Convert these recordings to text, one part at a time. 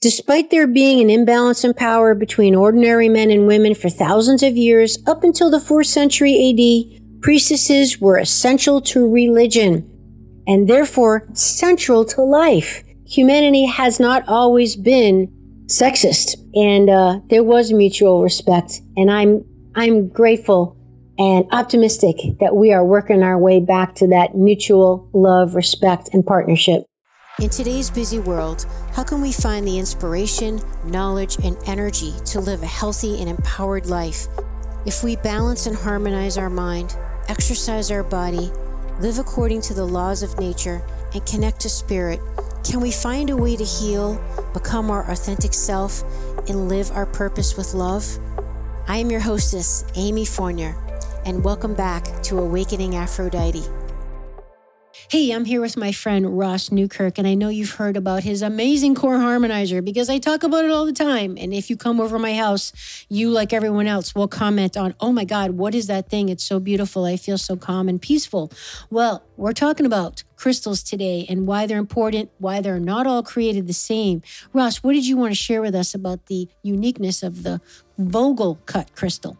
Despite there being an imbalance in power between ordinary men and women for thousands of years, up until the 4th century AD, priestesses were essential to religion and therefore central to life. Humanity has not always been sexist, and uh, there was mutual respect. And I'm I'm grateful and optimistic that we are working our way back to that mutual love, respect, and partnership. In today's busy world, how can we find the inspiration, knowledge, and energy to live a healthy and empowered life? If we balance and harmonize our mind, exercise our body, live according to the laws of nature, and connect to spirit, can we find a way to heal, become our authentic self, and live our purpose with love? I am your hostess, Amy Fournier, and welcome back to Awakening Aphrodite. Hey, I'm here with my friend Ross Newkirk, and I know you've heard about his amazing core harmonizer because I talk about it all the time. And if you come over my house, you, like everyone else, will comment on, oh my God, what is that thing? It's so beautiful. I feel so calm and peaceful. Well, we're talking about crystals today and why they're important, why they're not all created the same. Ross, what did you want to share with us about the uniqueness of the Vogel cut crystal?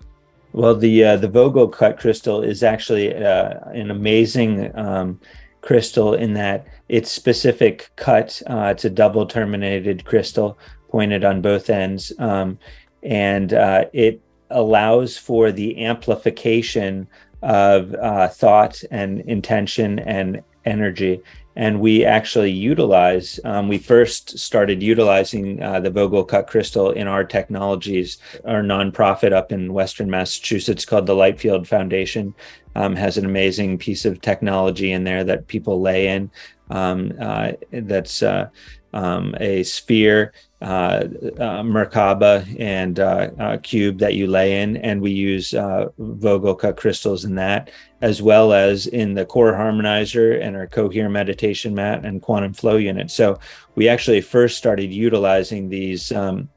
Well, the uh, the Vogel cut crystal is actually uh, an amazing um, crystal in that its specific cut, uh, it's a double terminated crystal pointed on both ends. Um, and uh, it allows for the amplification of uh, thought and intention and energy. And we actually utilize, um, we first started utilizing uh, the Vogel cut crystal in our technologies. Our nonprofit up in Western Massachusetts called the Lightfield Foundation um, has an amazing piece of technology in there that people lay in. Um, uh, that's uh, um, a sphere, uh, uh Merkaba, and uh, cube that you lay in, and we use Vogel cut crystals in that, as well as in the core harmonizer and our Cohere meditation mat and quantum flow unit. So we actually first started utilizing these. Um,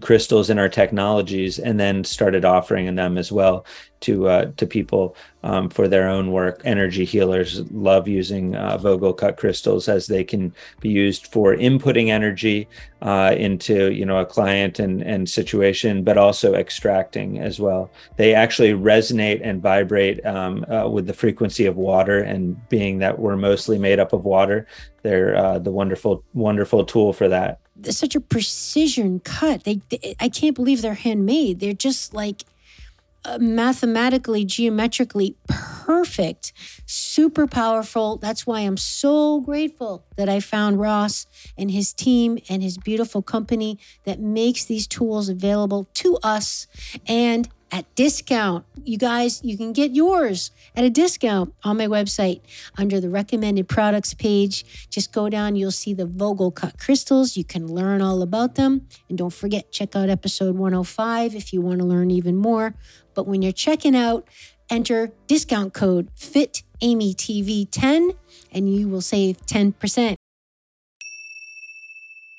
crystals in our technologies and then started offering them as well to uh, to people um, for their own work. Energy healers love using uh, Vogel cut crystals as they can be used for inputting energy uh, into you know a client and and situation, but also extracting as well. They actually resonate and vibrate um, uh, with the frequency of water, and being that we're mostly made up of water, they're uh, the wonderful wonderful tool for that. Such a precision cut. They, they I can't believe they're handmade. They're just like uh, mathematically, geometrically perfect, super powerful. That's why I'm so grateful that I found Ross and his team and his beautiful company that makes these tools available to us and at discount. You guys, you can get yours at a discount on my website under the recommended products page. Just go down, you'll see the Vogel cut crystals. You can learn all about them. And don't forget, check out episode 105 if you want to learn even more but when you're checking out, enter discount code FITAMYTV10 and you will save 10%.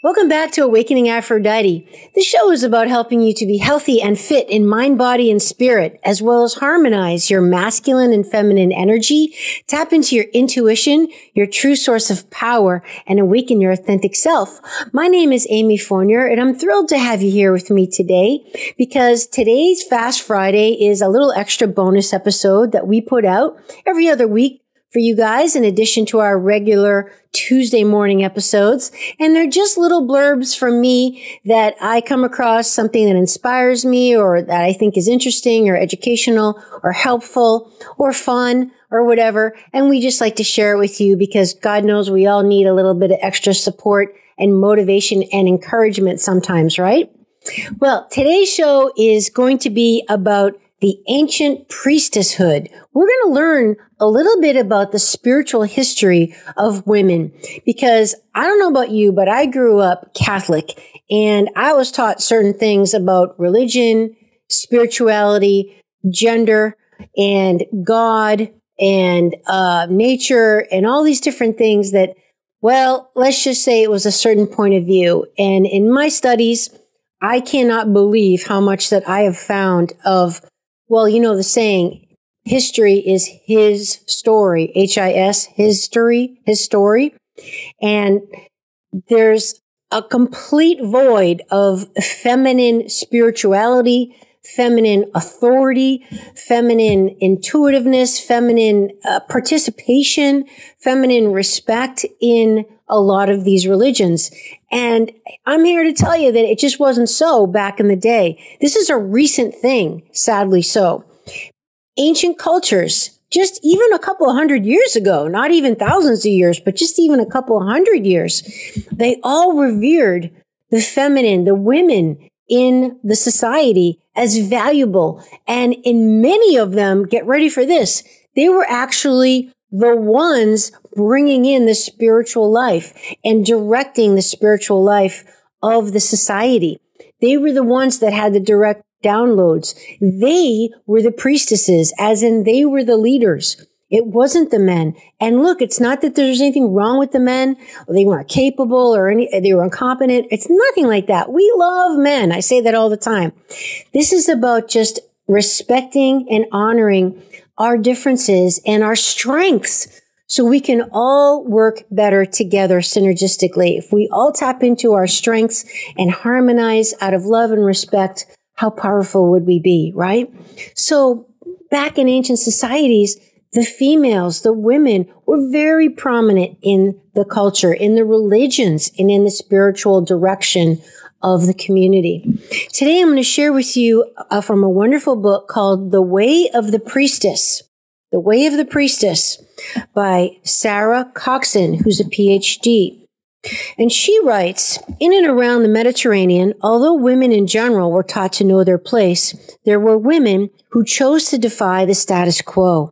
Welcome back to Awakening Aphrodite. This show is about helping you to be healthy and fit in mind, body, and spirit, as well as harmonize your masculine and feminine energy, tap into your intuition, your true source of power, and awaken your authentic self. My name is Amy Fournier, and I'm thrilled to have you here with me today because today's Fast Friday is a little extra bonus episode that we put out every other week for you guys in addition to our regular Tuesday morning episodes. And they're just little blurbs from me that I come across something that inspires me or that I think is interesting or educational or helpful or fun or whatever. And we just like to share it with you because God knows we all need a little bit of extra support and motivation and encouragement sometimes, right? Well, today's show is going to be about the ancient priestesshood. We're going to learn a little bit about the spiritual history of women because I don't know about you, but I grew up Catholic and I was taught certain things about religion, spirituality, gender, and God and uh, nature and all these different things that, well, let's just say it was a certain point of view. And in my studies, I cannot believe how much that I have found of well, you know the saying, history is his story, H I S, history, his story. And there's a complete void of feminine spirituality, feminine authority, feminine intuitiveness, feminine uh, participation, feminine respect in a lot of these religions. And I'm here to tell you that it just wasn't so back in the day. This is a recent thing, sadly so. Ancient cultures, just even a couple hundred years ago, not even thousands of years, but just even a couple hundred years, they all revered the feminine, the women in the society as valuable. And in many of them, get ready for this, they were actually the ones bringing in the spiritual life and directing the spiritual life of the society. They were the ones that had the direct downloads. They were the priestesses, as in they were the leaders. It wasn't the men. And look, it's not that there's anything wrong with the men, they weren't capable or any, they were incompetent. It's nothing like that. We love men. I say that all the time. This is about just respecting and honoring our differences and our strengths so we can all work better together synergistically. If we all tap into our strengths and harmonize out of love and respect, how powerful would we be, right? So back in ancient societies, the females, the women were very prominent in the culture, in the religions, and in the spiritual direction of the community. Today, I'm going to share with you uh, from a wonderful book called The Way of the Priestess. The Way of the Priestess by Sarah Coxon, who's a PhD. And she writes In and around the Mediterranean, although women in general were taught to know their place, there were women who chose to defy the status quo.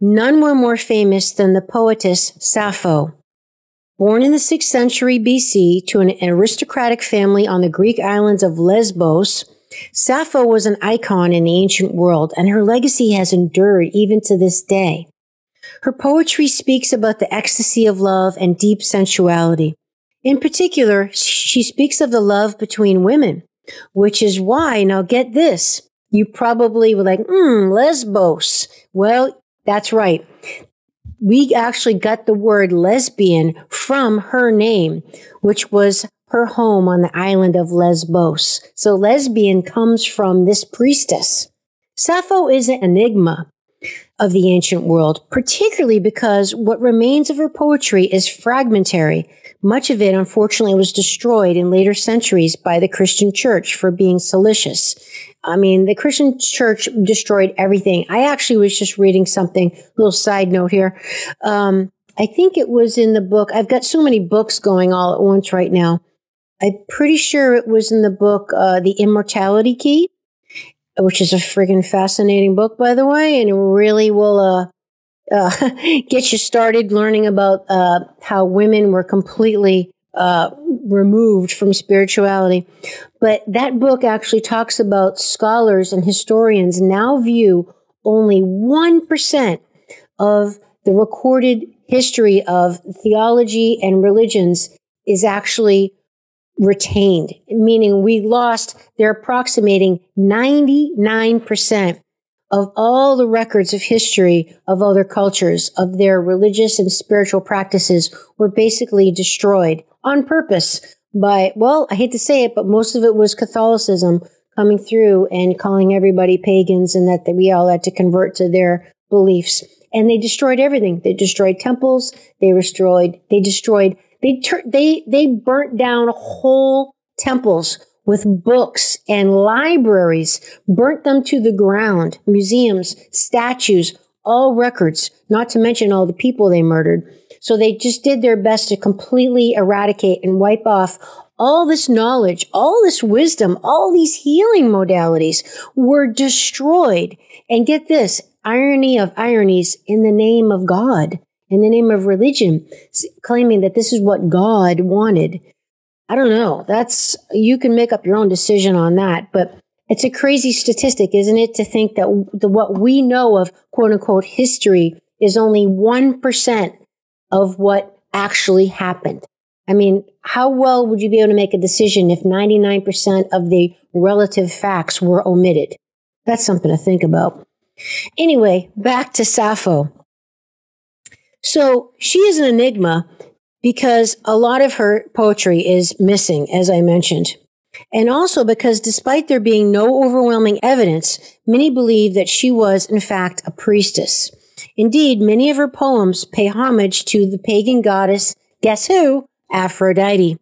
None were more famous than the poetess Sappho. Born in the 6th century BC to an aristocratic family on the Greek islands of Lesbos, Sappho was an icon in the ancient world, and her legacy has endured even to this day. Her poetry speaks about the ecstasy of love and deep sensuality. In particular, she speaks of the love between women, which is why, now get this, you probably were like, hmm, Lesbos. Well, that's right. We actually got the word lesbian from her name, which was her home on the island of Lesbos. So lesbian comes from this priestess. Sappho is an enigma of the ancient world, particularly because what remains of her poetry is fragmentary. Much of it, unfortunately, was destroyed in later centuries by the Christian church for being salacious. I mean, the Christian church destroyed everything. I actually was just reading something, little side note here. Um, I think it was in the book. I've got so many books going all at once right now. I'm pretty sure it was in the book, uh, The Immortality Key, which is a friggin' fascinating book, by the way, and it really will, uh, uh, get you started learning about uh, how women were completely uh, removed from spirituality. But that book actually talks about scholars and historians now view only 1% of the recorded history of theology and religions is actually retained, meaning we lost, they're approximating 99% of all the records of history of other cultures, of their religious and spiritual practices were basically destroyed on purpose by, well, I hate to say it, but most of it was Catholicism coming through and calling everybody pagans and that we all had to convert to their beliefs. And they destroyed everything. They destroyed temples. They destroyed, they destroyed, they, tur- they, they burnt down whole temples with books and libraries, burnt them to the ground, museums, statues, all records, not to mention all the people they murdered. So they just did their best to completely eradicate and wipe off all this knowledge, all this wisdom, all these healing modalities were destroyed. And get this irony of ironies in the name of God, in the name of religion, claiming that this is what God wanted. I don't know. That's, you can make up your own decision on that, but it's a crazy statistic, isn't it? To think that the, what we know of quote unquote history is only 1% of what actually happened. I mean, how well would you be able to make a decision if 99% of the relative facts were omitted? That's something to think about. Anyway, back to Sappho. So she is an enigma because a lot of her poetry is missing, as I mentioned. And also because despite there being no overwhelming evidence, many believe that she was, in fact, a priestess. Indeed, many of her poems pay homage to the pagan goddess, guess who? Aphrodite.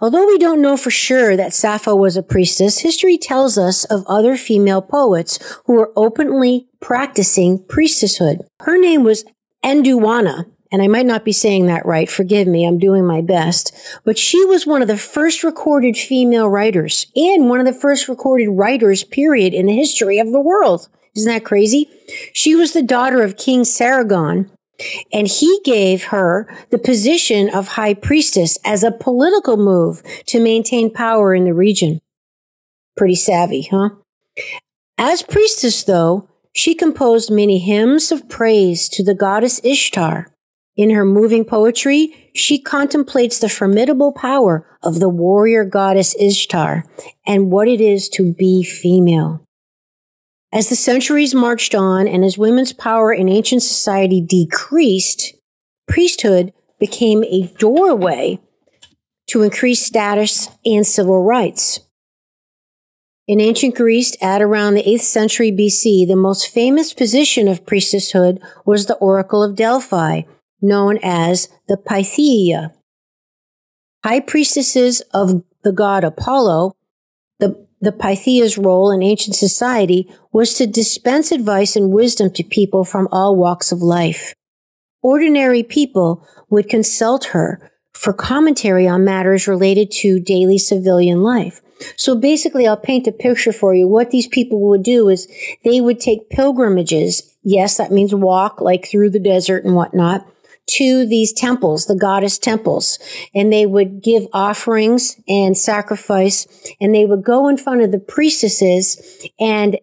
Although we don't know for sure that Sappho was a priestess, history tells us of other female poets who were openly practicing priestesshood. Her name was Enduwana, and I might not be saying that right. Forgive me. I'm doing my best. But she was one of the first recorded female writers and one of the first recorded writers, period, in the history of the world. Isn't that crazy? She was the daughter of King Sargon, and he gave her the position of high priestess as a political move to maintain power in the region. Pretty savvy, huh? As priestess, though, she composed many hymns of praise to the goddess Ishtar. In her moving poetry, she contemplates the formidable power of the warrior goddess Ishtar and what it is to be female. As the centuries marched on and as women's power in ancient society decreased, priesthood became a doorway to increase status and civil rights. In ancient Greece, at around the 8th century BC, the most famous position of priestesshood was the Oracle of Delphi, known as the Pythia. High priestesses of the god Apollo, the Pythia's role in ancient society was to dispense advice and wisdom to people from all walks of life. Ordinary people would consult her for commentary on matters related to daily civilian life. So basically, I'll paint a picture for you. What these people would do is they would take pilgrimages. Yes, that means walk like through the desert and whatnot to these temples, the goddess temples, and they would give offerings and sacrifice, and they would go in front of the priestesses and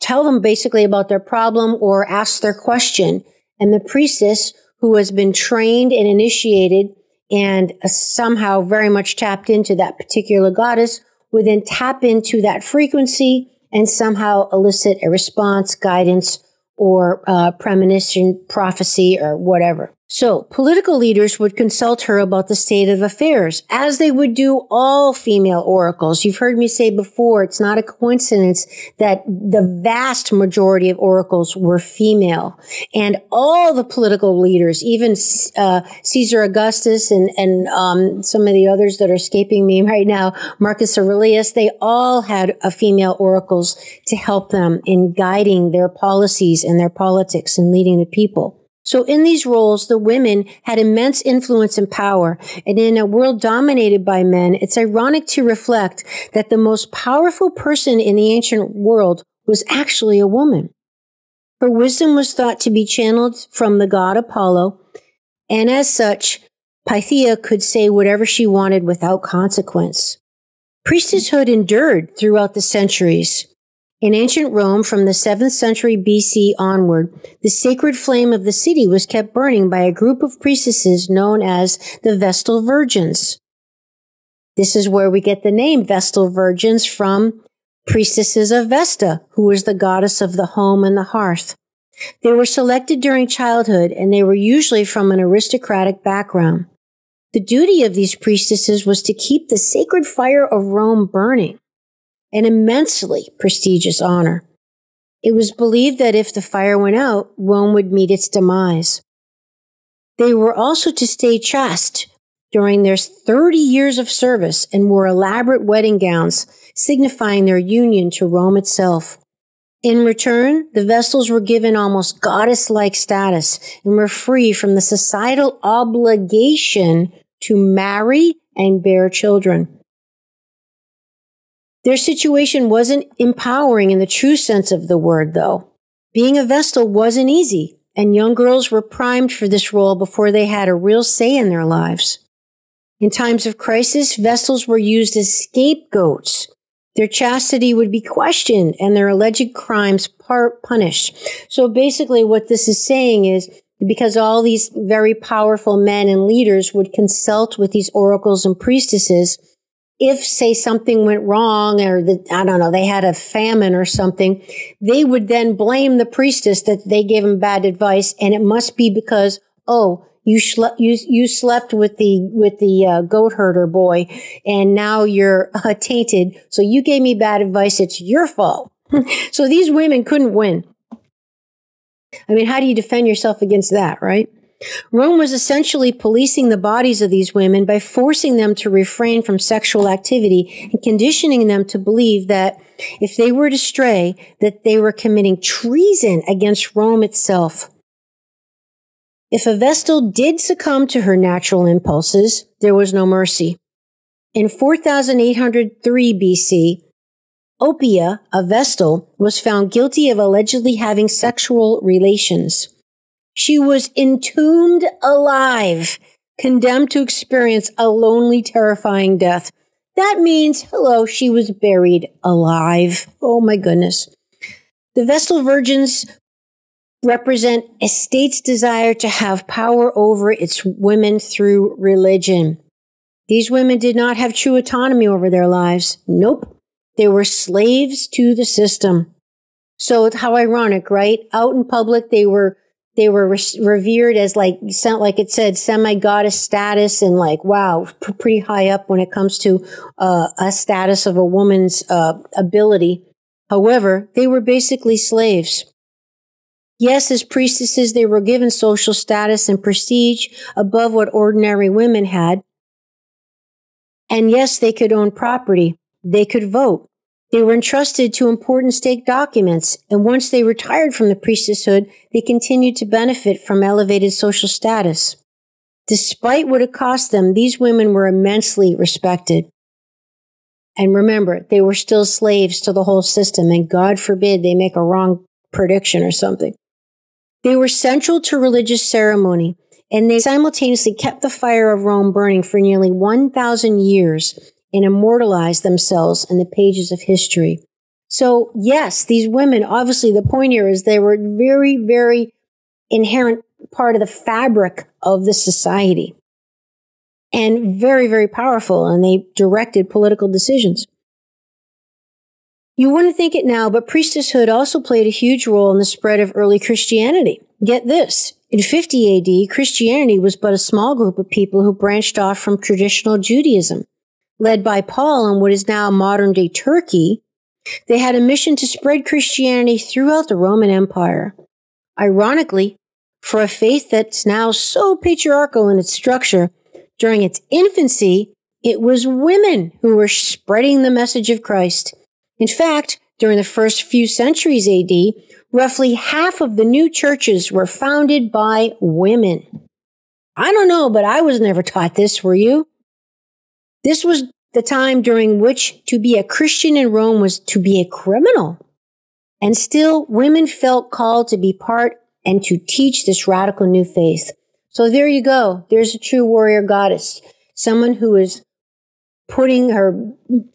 tell them basically about their problem or ask their question. And the priestess, who has been trained and initiated and somehow very much tapped into that particular goddess, would then tap into that frequency and somehow elicit a response, guidance, or uh, premonition, prophecy, or whatever. So political leaders would consult her about the state of affairs, as they would do all female oracles. You've heard me say before, it's not a coincidence that the vast majority of oracles were female. And all the political leaders, even uh, Caesar Augustus and, and um, some of the others that are escaping me right now, Marcus Aurelius, they all had a female oracles to help them in guiding their policies and their politics and leading the people. So in these roles, the women had immense influence and power. And in a world dominated by men, it's ironic to reflect that the most powerful person in the ancient world was actually a woman. Her wisdom was thought to be channeled from the god Apollo. And as such, Pythia could say whatever she wanted without consequence. Priestesshood endured throughout the centuries. In ancient Rome, from the 7th century BC onward, the sacred flame of the city was kept burning by a group of priestesses known as the Vestal Virgins. This is where we get the name Vestal Virgins from priestesses of Vesta, who was the goddess of the home and the hearth. They were selected during childhood and they were usually from an aristocratic background. The duty of these priestesses was to keep the sacred fire of Rome burning an immensely prestigious honor. It was believed that if the fire went out, Rome would meet its demise. They were also to stay chaste during their 30 years of service and wore elaborate wedding gowns, signifying their union to Rome itself. In return, the Vestals were given almost goddess like status and were free from the societal obligation to marry and bear children. Their situation wasn't empowering in the true sense of the word, though. Being a Vestal wasn't easy, and young girls were primed for this role before they had a real say in their lives. In times of crisis, Vestals were used as scapegoats. Their chastity would be questioned and their alleged crimes par- punished. So basically, what this is saying is because all these very powerful men and leaders would consult with these oracles and priestesses, if say something went wrong or the, I don't know, they had a famine or something, they would then blame the priestess that they gave them bad advice. And it must be because, oh, you slept you you slept with the with the uh, goat herder boy, and now you're uh, tainted. So you gave me bad advice. It's your fault. so these women couldn't win. I mean, how do you defend yourself against that, right? Rome was essentially policing the bodies of these women by forcing them to refrain from sexual activity and conditioning them to believe that if they were to stray, that they were committing treason against Rome itself. If a Vestal did succumb to her natural impulses, there was no mercy. In 4803 BC, Oppia, a Vestal, was found guilty of allegedly having sexual relations. She was entombed alive, condemned to experience a lonely, terrifying death. That means, hello, she was buried alive. Oh my goodness. The Vestal Virgins represent a state's desire to have power over its women through religion. These women did not have true autonomy over their lives. Nope. They were slaves to the system. So how ironic, right? Out in public, they were they were re- revered as like like it said semi goddess status and like wow p- pretty high up when it comes to uh, a status of a woman's uh, ability. However they were basically slaves. Yes as priestesses they were given social status and prestige above what ordinary women had. And yes they could own property. They could vote they were entrusted to important state documents, and once they retired from the priestesshood, they continued to benefit from elevated social status. Despite what it cost them, these women were immensely respected. And remember, they were still slaves to the whole system, and God forbid they make a wrong prediction or something. They were central to religious ceremony, and they simultaneously kept the fire of Rome burning for nearly 1,000 years and immortalize themselves in the pages of history. So, yes, these women, obviously, the point here is they were very, very inherent part of the fabric of the society and very, very powerful, and they directed political decisions. You wouldn't think it now, but priestesshood also played a huge role in the spread of early Christianity. Get this. In 50 AD, Christianity was but a small group of people who branched off from traditional Judaism led by Paul in what is now modern day Turkey, they had a mission to spread Christianity throughout the Roman Empire. Ironically, for a faith that's now so patriarchal in its structure, during its infancy, it was women who were spreading the message of Christ. In fact, during the first few centuries AD, roughly half of the new churches were founded by women. I don't know, but I was never taught this, were you? This was the time during which to be a Christian in Rome was to be a criminal. And still, women felt called to be part and to teach this radical new faith. So there you go. There's a true warrior goddess, someone who is putting her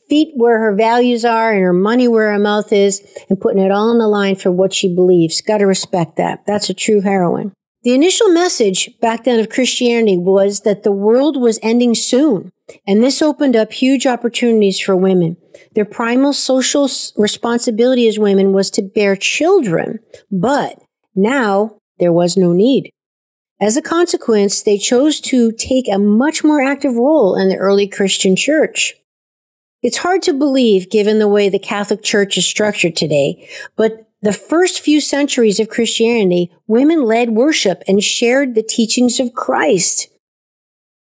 feet where her values are and her money where her mouth is and putting it all on the line for what she believes. Got to respect that. That's a true heroine. The initial message back then of Christianity was that the world was ending soon, and this opened up huge opportunities for women. Their primal social responsibility as women was to bear children, but now there was no need. As a consequence, they chose to take a much more active role in the early Christian church. It's hard to believe given the way the Catholic Church is structured today, but the first few centuries of Christianity, women led worship and shared the teachings of Christ.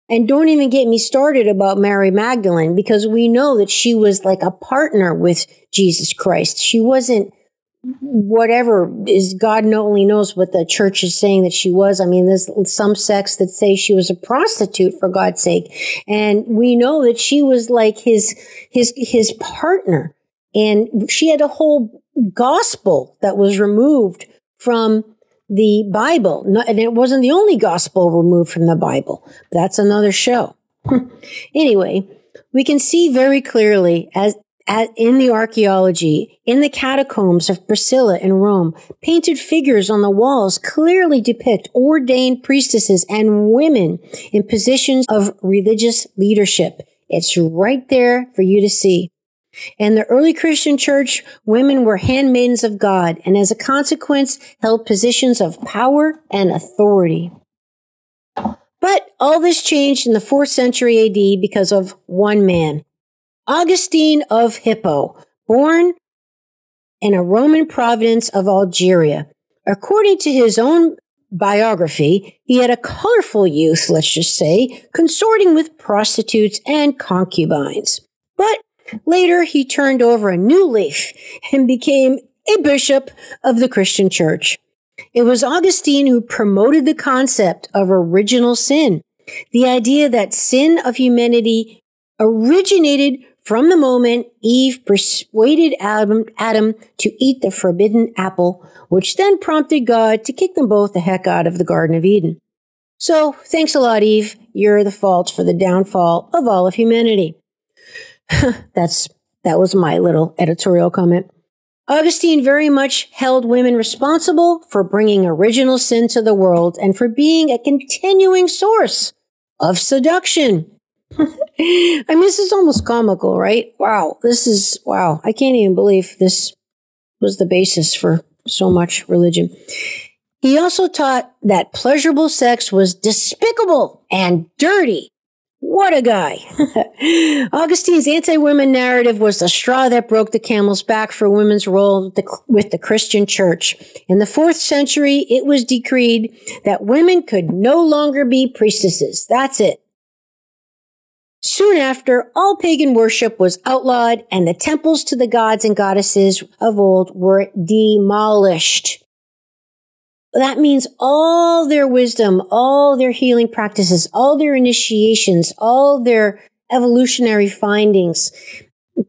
And don't even get me started about Mary Magdalene because we know that she was like a partner with Jesus Christ. She wasn't whatever is God only knows what the church is saying that she was. I mean, there's some sects that say she was a prostitute for God's sake. And we know that she was like his, his, his partner. And she had a whole gospel that was removed from the Bible. And it wasn't the only gospel removed from the Bible. That's another show. anyway, we can see very clearly as, as in the archaeology, in the catacombs of Priscilla in Rome, painted figures on the walls clearly depict ordained priestesses and women in positions of religious leadership. It's right there for you to see. In the early Christian church, women were handmaidens of God and as a consequence held positions of power and authority. But all this changed in the 4th century AD because of one man, Augustine of Hippo, born in a Roman province of Algeria. According to his own biography, he had a colorful youth, let's just say, consorting with prostitutes and concubines. But later he turned over a new leaf and became a bishop of the Christian church. It was Augustine who promoted the concept of original sin, the idea that sin of humanity originated from the moment Eve persuaded Adam, Adam, to eat the forbidden apple, which then prompted God to kick them both the heck out of the Garden of Eden. So, thanks a lot, Eve. You're the fault for the downfall of all of humanity. That's that was my little editorial comment. Augustine very much held women responsible for bringing original sin to the world and for being a continuing source of seduction. I mean, this is almost comical, right? Wow, this is wow. I can't even believe this was the basis for so much religion. He also taught that pleasurable sex was despicable and dirty. What a guy. Augustine's anti women narrative was the straw that broke the camel's back for women's role with the, with the Christian church. In the fourth century, it was decreed that women could no longer be priestesses. That's it. Soon after, all pagan worship was outlawed and the temples to the gods and goddesses of old were demolished. That means all their wisdom, all their healing practices, all their initiations, all their evolutionary findings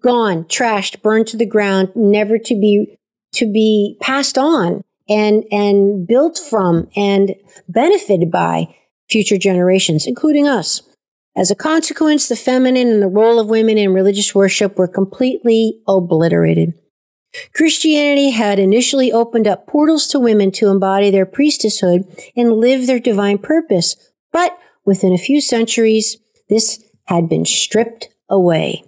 gone, trashed, burned to the ground, never to be to be passed on and and built from and benefited by future generations, including us. As a consequence, the feminine and the role of women in religious worship were completely obliterated. Christianity had initially opened up portals to women to embody their priestesshood and live their divine purpose, but within a few centuries, this had been stripped away.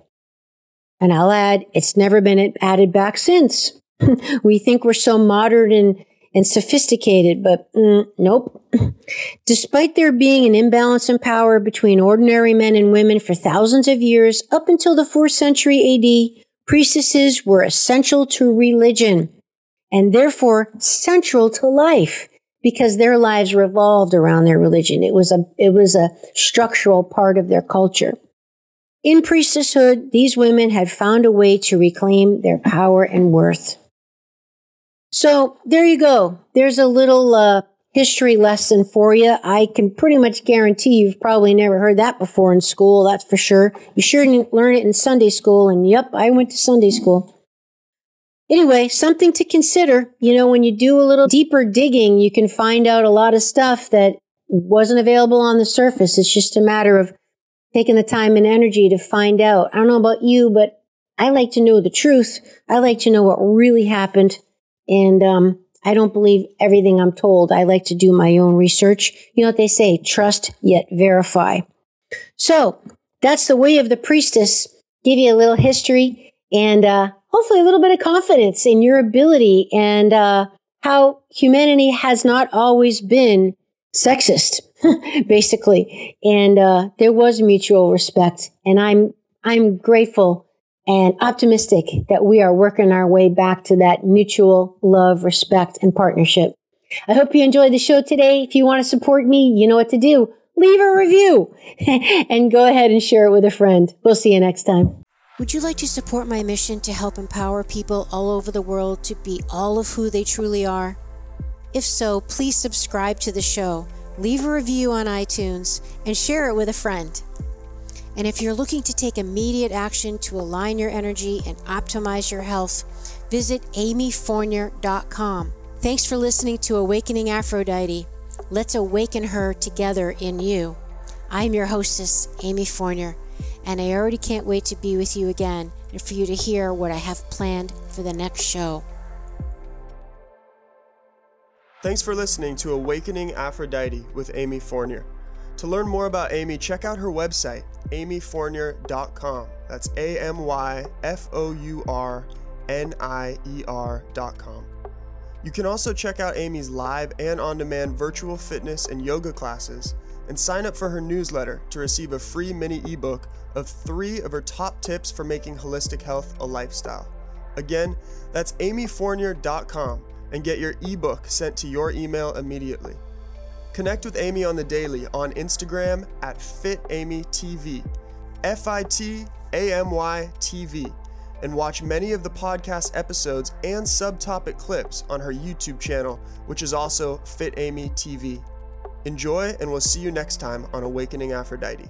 And I'll add, it's never been added back since. we think we're so modern and and sophisticated, but mm, nope. Despite there being an imbalance in power between ordinary men and women for thousands of years, up until the 4th century AD, priestesses were essential to religion and therefore central to life because their lives revolved around their religion. It was a, it was a structural part of their culture. In priestesshood, these women had found a way to reclaim their power and worth. So there you go. There's a little uh, history lesson for you. I can pretty much guarantee you've probably never heard that before in school. That's for sure. You sure didn't learn it in Sunday school. And yep, I went to Sunday school. Anyway, something to consider. You know, when you do a little deeper digging, you can find out a lot of stuff that wasn't available on the surface. It's just a matter of taking the time and energy to find out. I don't know about you, but I like to know the truth. I like to know what really happened and um, I don't believe everything I'm told. I like to do my own research. You know what they say trust yet verify. So that's the way of the priestess. Give you a little history and uh, hopefully a little bit of confidence in your ability and uh, how humanity has not always been sexist, basically. And uh, there was mutual respect. And I'm I'm grateful and optimistic that we are working our way back to that mutual love, respect, and partnership. I hope you enjoyed the show today. If you want to support me, you know what to do. Leave a review and go ahead and share it with a friend. We'll see you next time. Would you like to support my mission to help empower people all over the world to be all of who they truly are? If so, please subscribe to the show, leave a review on iTunes, and share it with a friend. And if you're looking to take immediate action to align your energy and optimize your health, visit amyfournier.com. Thanks for listening to Awakening Aphrodite. Let's awaken her together in you. I'm your hostess, Amy Fournier, and I already can't wait to be with you again and for you to hear what I have planned for the next show. Thanks for listening to Awakening Aphrodite with Amy Fournier. To learn more about Amy, check out her website, amyfournier.com. That's A M Y F O U R N I E R.com. You can also check out Amy's live and on demand virtual fitness and yoga classes and sign up for her newsletter to receive a free mini ebook of three of her top tips for making holistic health a lifestyle. Again, that's amyfournier.com and get your ebook sent to your email immediately. Connect with Amy on the daily on Instagram at FitAmyTV, F I T A M Y TV, and watch many of the podcast episodes and subtopic clips on her YouTube channel, which is also Fit Amy TV. Enjoy, and we'll see you next time on Awakening Aphrodite.